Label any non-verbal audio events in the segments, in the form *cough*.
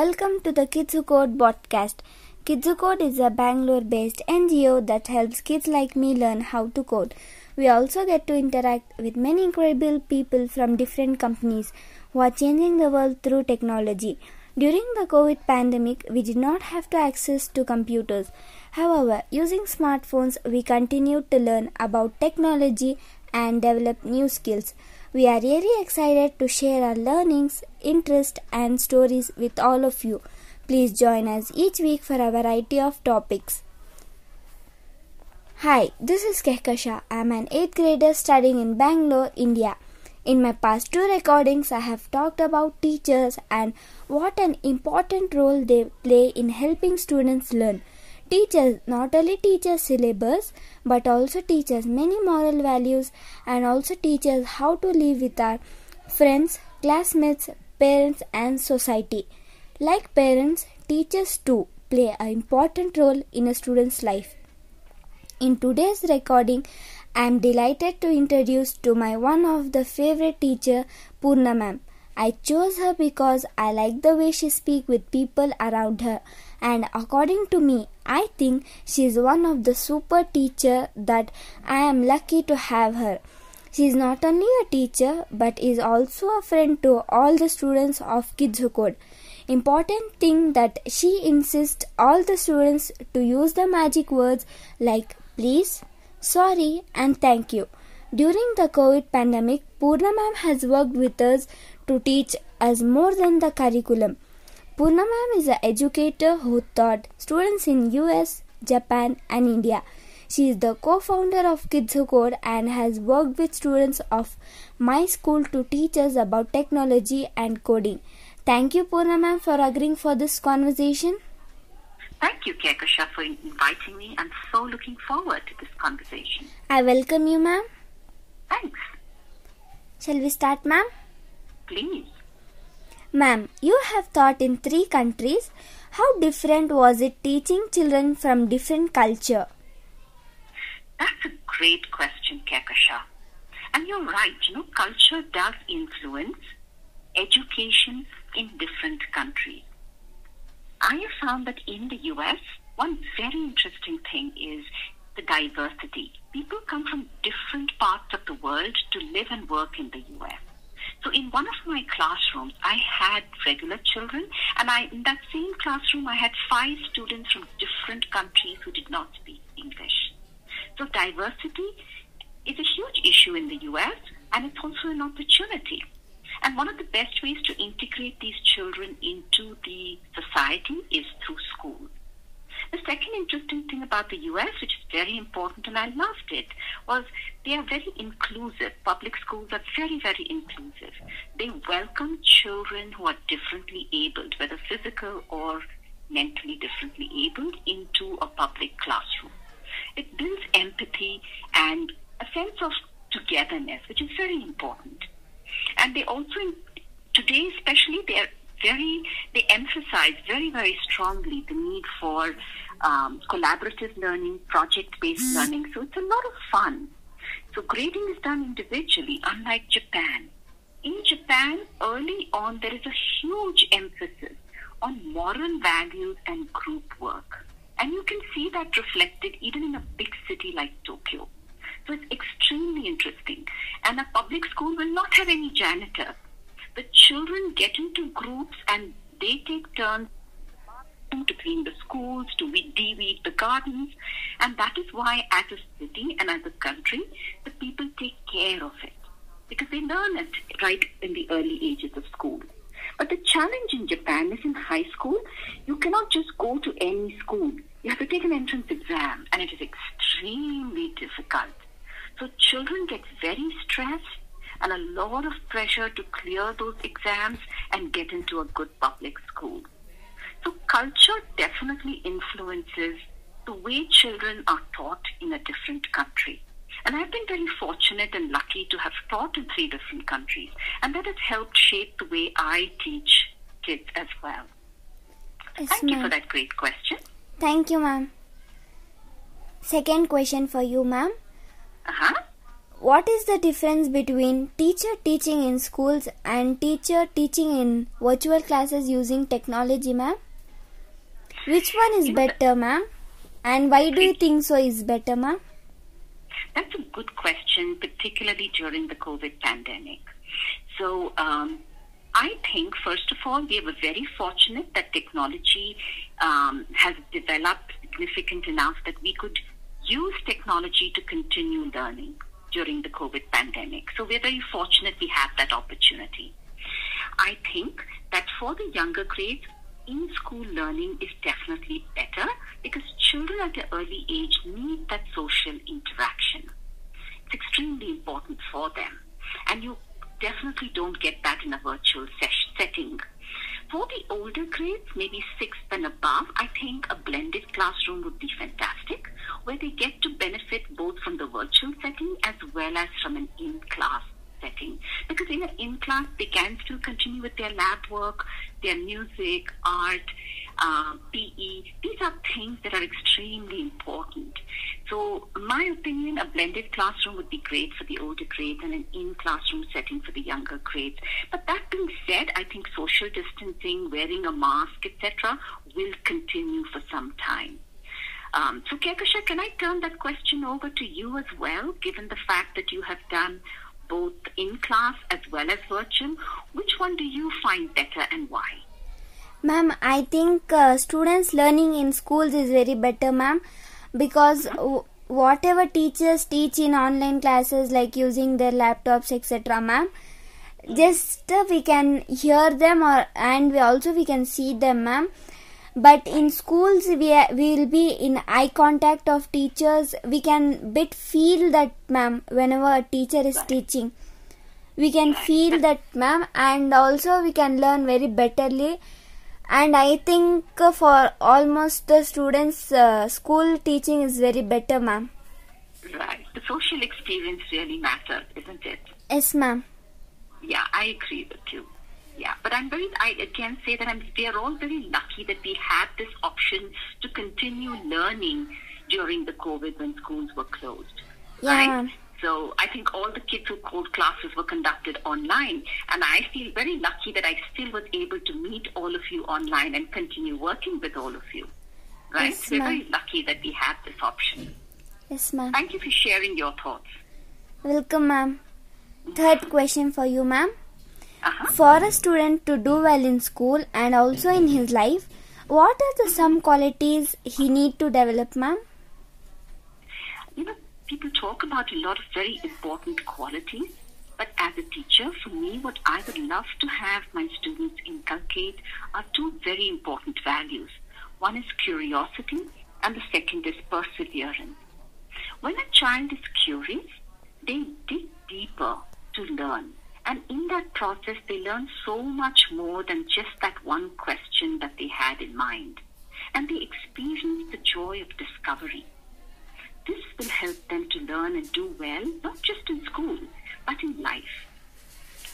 Welcome to the Kids Who Code podcast. Kids Who Code is a Bangalore based NGO that helps kids like me learn how to code. We also get to interact with many incredible people from different companies who are changing the world through technology. During the COVID pandemic, we did not have to access to computers. However, using smartphones, we continued to learn about technology and develop new skills. We are really excited to share our learnings, interests, and stories with all of you. Please join us each week for a variety of topics. Hi, this is Kehkasha. I am an 8th grader studying in Bangalore, India. In my past two recordings, I have talked about teachers and what an important role they play in helping students learn. Teachers not only teach us syllabus but also teach us many moral values and also teach us how to live with our friends, classmates, parents and society. Like parents, teachers too play an important role in a student's life. In today's recording, I am delighted to introduce to my one of the favorite teacher, Purna ma'am. I chose her because I like the way she speaks with people around her and according to me I think she is one of the super teacher that I am lucky to have her. She is not only a teacher but is also a friend to all the students of Kids Code. Important thing that she insists all the students to use the magic words like please, sorry and thank you. During the COVID pandemic, Purna ma'am has worked with us to teach us more than the curriculum. Purna ma'am is an educator who taught students in US, Japan and India. She is the co-founder of Kids Who Code and has worked with students of my school to teach us about technology and coding. Thank you Purna ma'am for agreeing for this conversation. Thank you, Kehkasha, for inviting me. I'm so looking forward to this conversation. I welcome you ma'am. Thanks. Shall we start ma'am? Please. Ma'am, you have taught in three countries. How different was it teaching children from different culture? That's a great question, Kehkasha. And you're right, you know, culture does influence education in different countries. I have found that in the US, one very interesting thing is the diversity. People come from different parts of the world to live and work in the US. So in one of my classrooms, I had regular children, and I in that same classroom, I had five students from different countries who did not speak English. So diversity is a huge issue in the US, and it's also an opportunity. And one of the best ways to integrate these children into the society is through school. The second interesting thing about the US, which is very important, and I loved it, was they are very inclusive. Public schools are very, very inclusive. They welcome children who are differently abled, whether physical or mentally differently abled, into a public classroom. It builds empathy and a sense of togetherness, which is very important. And they also, today especially, they are very, they emphasize very, very strongly the need for um, collaborative learning, project-based learning. So it's a lot of fun. So grading is done individually, unlike Japan. In Japan, early on, there is a huge emphasis on moral values and group work. And you can see that reflected even in a big city like Tokyo. So it's extremely interesting. And a public school will not have any janitor. The children get into groups and they take turns to clean the schools, to de-weed the gardens. And that is why as a city and as a country, the people take care of it. Because they learn it right in the early ages of school. But the challenge in Japan is in high school, you cannot just go to any school. You have to take an entrance exam, and it is extremely difficult. So children get very stressed and a lot of pressure to clear those exams and get into a good public school. So culture definitely influences the way children are taught in a different country. And I've been very fortunate and lucky to have taught in three different countries. And that has helped shape the way I teach kids as well. Yes, Thank you for that great question. Thank you, ma'am. Second question for you, ma'am. Uh-huh. What is the difference between teacher teaching in schools and teacher teaching in virtual classes using technology, ma'am? Which one is better, ma'am? And why do you think so is better, ma'am? That's a good question, particularly during the COVID pandemic. So, um, I think, first of all, we were very fortunate that technology um, has developed significant enough that we could use technology to continue learning during the COVID pandemic. So we're very fortunate we have that opportunity. I think that for the younger grades, in school learning is definitely better because children at an early age need that social interaction. It's extremely important for them. And you definitely don't get that in a virtual setting. For the older grades, maybe sixth and above, I think a blended classroom would be fantastic, where they get to benefit both from the virtual setting as well as from an in-class setting. Because in an in-class, they can still continue with their lab work, their music, art, uh, PE. These are things that are extremely important. So, in my opinion, a blended classroom would be great for the older grades and an in-classroom setting for the younger grades. But that being said, I think social distancing, wearing a mask, etc., will continue for some time. Um, so, Kehkasha, can I turn that question over to you as well, given the fact that you have done both in class as well as virtual? Which one do you find better and why? Ma'am, I think uh, students learning in schools is very better, ma'am, because whatever teachers teach in online classes, like using their laptops, etc., ma'am, just uh, we can hear them, or and we also we can see them, ma'am. But in schools, we will be in eye contact of teachers. We can bit feel that, ma'am, whenever a teacher is teaching. We can feel that, ma'am, and also we can learn very betterly and i think for almost the students uh, school teaching is very better ma'am Right. The social experience really matters, isn't it? yes ma'am Yeah, I agree with you. Yeah, but I'm very, I again say that I'm, we are all very lucky that we had this option to continue learning during the COVID when schools were closed. Yeah, Right? So I think all the Kids Who Code classes were conducted online, and I feel very lucky that I still was able to meet all of you online and continue working with all of you. Right? Yes, We're very lucky that we have this option. yes ma'am Thank you for sharing your thoughts. welcome ma'am third question for you ma'am Uh-huh. for a student to do well in school and also in his life what are the some qualities he need to develop ma'am You know, people talk about a lot of very important qualities, but as a teacher, for me, what I would love to have my students inculcate are two very important values. One is curiosity, and the second is perseverance. When a child is curious, they dig deeper to learn. And in that process, they learn so much more than just that one question that they had in mind. And they experience the joy of discovery. This will help them to learn and do well, not just in school, but in life.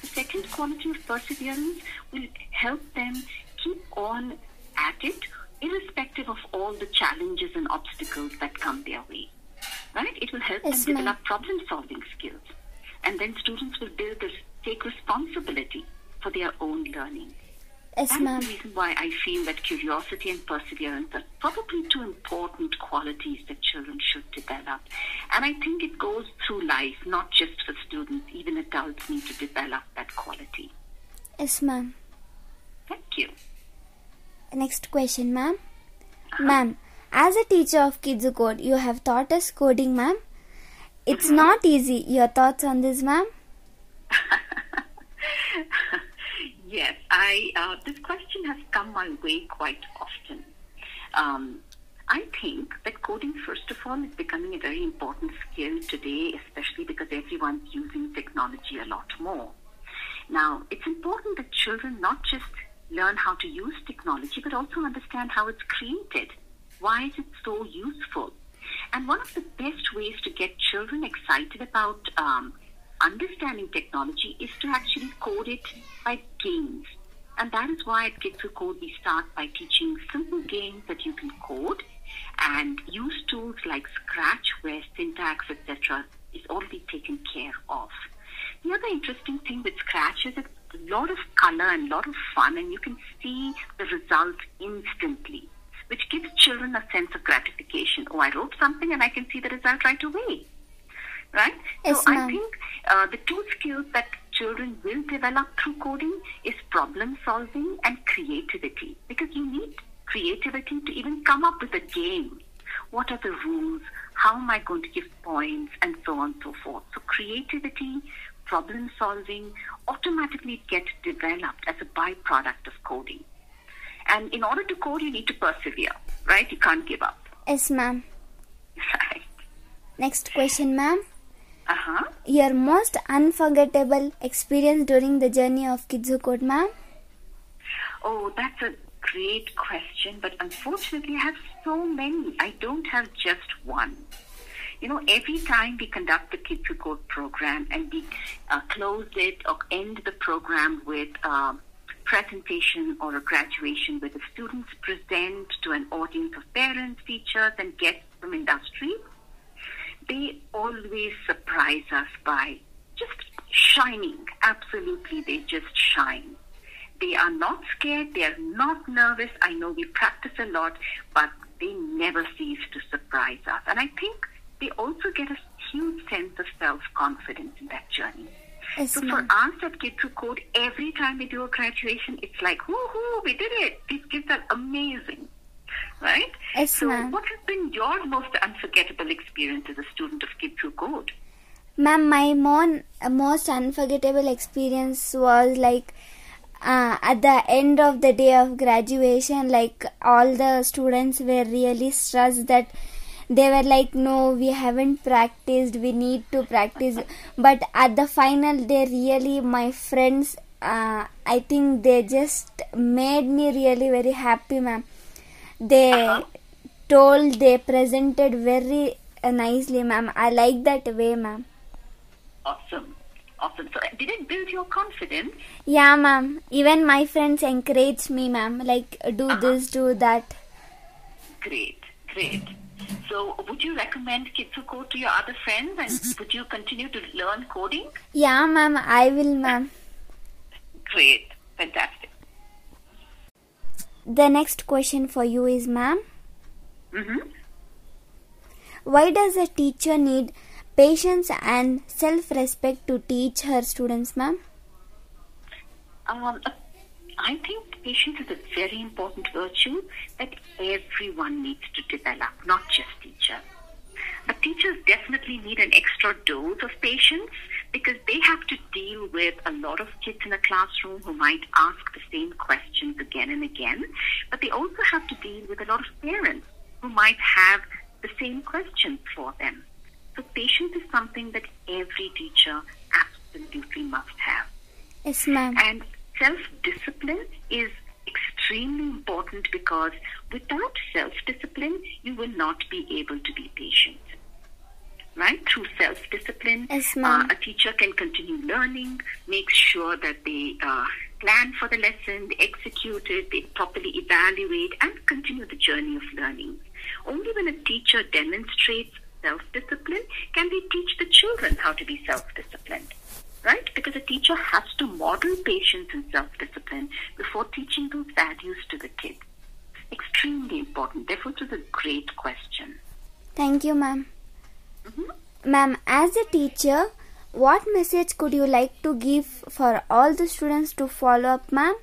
The second quality of perseverance will help them keep on at it, irrespective of all the challenges and obstacles that come their way. Right? It will help Yes, them develop problem solving skills. And then students will build this, take responsibility for their own learning. Yes That's ma'am. the reason why I feel that curiosity and perseverance are probably two important qualities that children should develop. And I think it goes through life, not just for students, even adults need to develop that quality. yes ma'am. Thank you. next question ma'am. Uh-huh. Ma'am as a teacher of kids code you have taught us coding ma'am. It's mm-hmm. not easy. Your thoughts on this ma'am *laughs* yes, I. Uh, this question has come my way quite often. Um, I think that coding, first of all, is becoming a very important skill today, especially because everyone's using technology a lot more. Now, it's important that children not just learn how to use technology, but also understand how it's created. Why is it so useful? And one of the best ways to get children excited about um, understanding technology is to actually code it by games. And that is why at Kids Who Code we start by teaching simple games that you can code and use tools like Scratch where syntax, etc. is already taken care of. The other interesting thing with Scratch is it's a lot of color and a lot of fun, and you can see the result instantly, which gives children a sense of gratification. Oh, I wrote something and I can see the result right away. Right? Yes, so I think uh, the two skills that children will develop through coding is problem solving and creativity because you need creativity to even come up with a game. What are the rules? How am I going to give points? And so on and so forth. So creativity, problem solving automatically get developed as a byproduct of coding. And in order to code, you need to persevere, right? You can't give up. Yes, ma'am. *laughs* Right. Next question, ma'am. Uh huh. Your most unforgettable experience during the journey of Kids Who Code, ma'am? Oh, that's a great question, but unfortunately, I have so many. I don't have just one. You know, every time we conduct the Kids Who Code program and we uh, close it or end the program with a presentation or a graduation where the students present to an audience of parents, teachers, and guests from industry, they always surprise us by just shining. Absolutely, they just shine. They are not scared, they are not nervous. I know we practice a lot, but they never cease to surprise us. And I think they also get a huge sense of self confidence in that journey. So for us at Kids Who Code, every time we do a graduation, it's like, woohoo, we did it. These kids are amazing. Right? Yes, so ma'am. what has been your most unforgettable experience as a student of Who Code? Ma'am, my mon- most unforgettable experience was like uh, at the end of the day of graduation, like all the students were really stressed that they were like, no, we haven't practiced, we need to practice. *laughs* But at the final day, really, my friends, uh, I think they just made me really very happy, ma'am. They Uh-huh. told, they presented very uh, nicely, ma'am. I like that way, ma'am. Awesome. Awesome. So did it build your confidence? Yeah, ma'am. Even my friends encourage me, ma'am. Like, do Uh-huh. this, do that. Great, great. So would you recommend Kids Who Code to your other friends and would you continue to learn coding? Yeah, ma'am. I will, ma'am. Great. Fantastic. The next question for you is, ma'am, Mm-hmm. why does a teacher need patience and self-respect to teach her students, ma'am? Um, I think patience is a very important virtue that everyone needs to develop, not just teachers. But teachers definitely need an extra dose of patience because they have to deal with a lot of kids in a classroom who might ask the same questions again and again. But they also have to deal with a lot of parents who might have the same questions for them. So patience is something that every teacher absolutely must have. Yes, ma'am. And self discipline is extremely important because without self discipline, you will not be able to be patient. Right? Through self discipline, Yes, ma'am. a teacher can continue learning, make sure that they uh, plan for the lesson, they execute it, they properly evaluate, and continue the journey of learning. Only when a teacher demonstrates self discipline can they teach the children how to be self disciplined. Right? Because a teacher has to model patience and self discipline before teaching those values to the kids. Extremely important. Therefore, it was a great question. Thank you, ma'am. Ma'am, as a teacher, what message could you like to give for all the students to follow up, ma'am?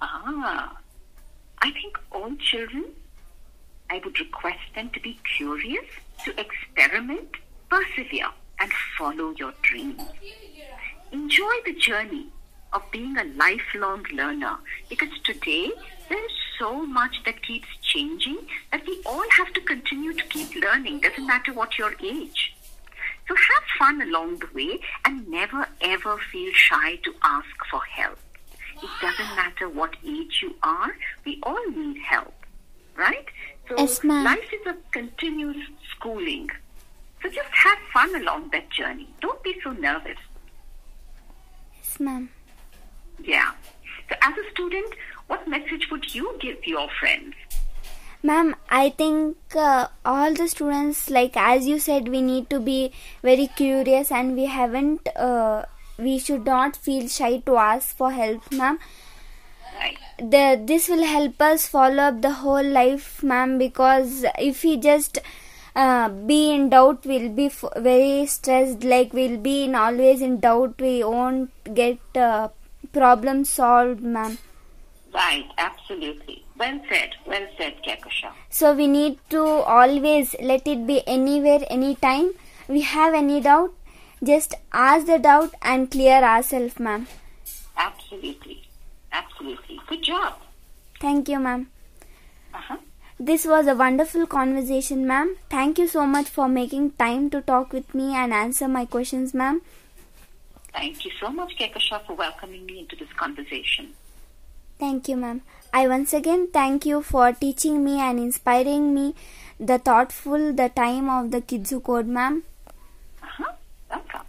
Ah, I think all children, I would request them to be curious, to experiment, persevere, and follow your dreams. Enjoy the journey of being a lifelong learner because today there's so much that keeps changing that we all have to continue to keep learning, doesn't matter what your age. So have fun along the way and never ever feel shy to ask for help. It doesn't matter what age you are, we all need help, right? So Yes, life is a continuous schooling. So just have fun along that journey. Don't be so nervous. Yes, ma'am. Yeah. So as a student, what message would you give your friends? Ma'am, I think uh, all the students, like as you said, we need to be very curious and we haven't, uh, we should not feel shy to ask for help, ma'am. The, this will help us follow up the whole life, ma'am, because if we just uh, be in doubt, we'll be f- very stressed, like we'll be in always in doubt, we won't get uh, problem solved, ma'am. Right, absolutely. Well said, well said, Kehkasha. So we need to always let it be anywhere, anytime. We have any doubt, just ask the doubt and clear ourselves, ma'am. Absolutely, absolutely. Good job. Thank you, ma'am. Uh-huh. This was a wonderful conversation, ma'am. Thank you so much for making time to talk with me and answer my questions, ma'am. Thank you so much, Kehkasha, for welcoming me into this conversation. Thank you, ma'am. I once again thank you for teaching me and inspiring me the thoughtful, the time of the kids who Code, ma'am. Uh-huh. Welcome.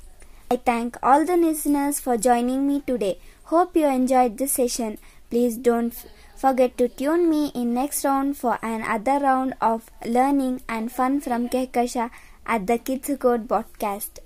I thank all the listeners for joining me today. Hope you enjoyed this session. Please don't f- forget to tune me in next round for another round of learning and fun from Kehkasha at the Kids Who Code podcast.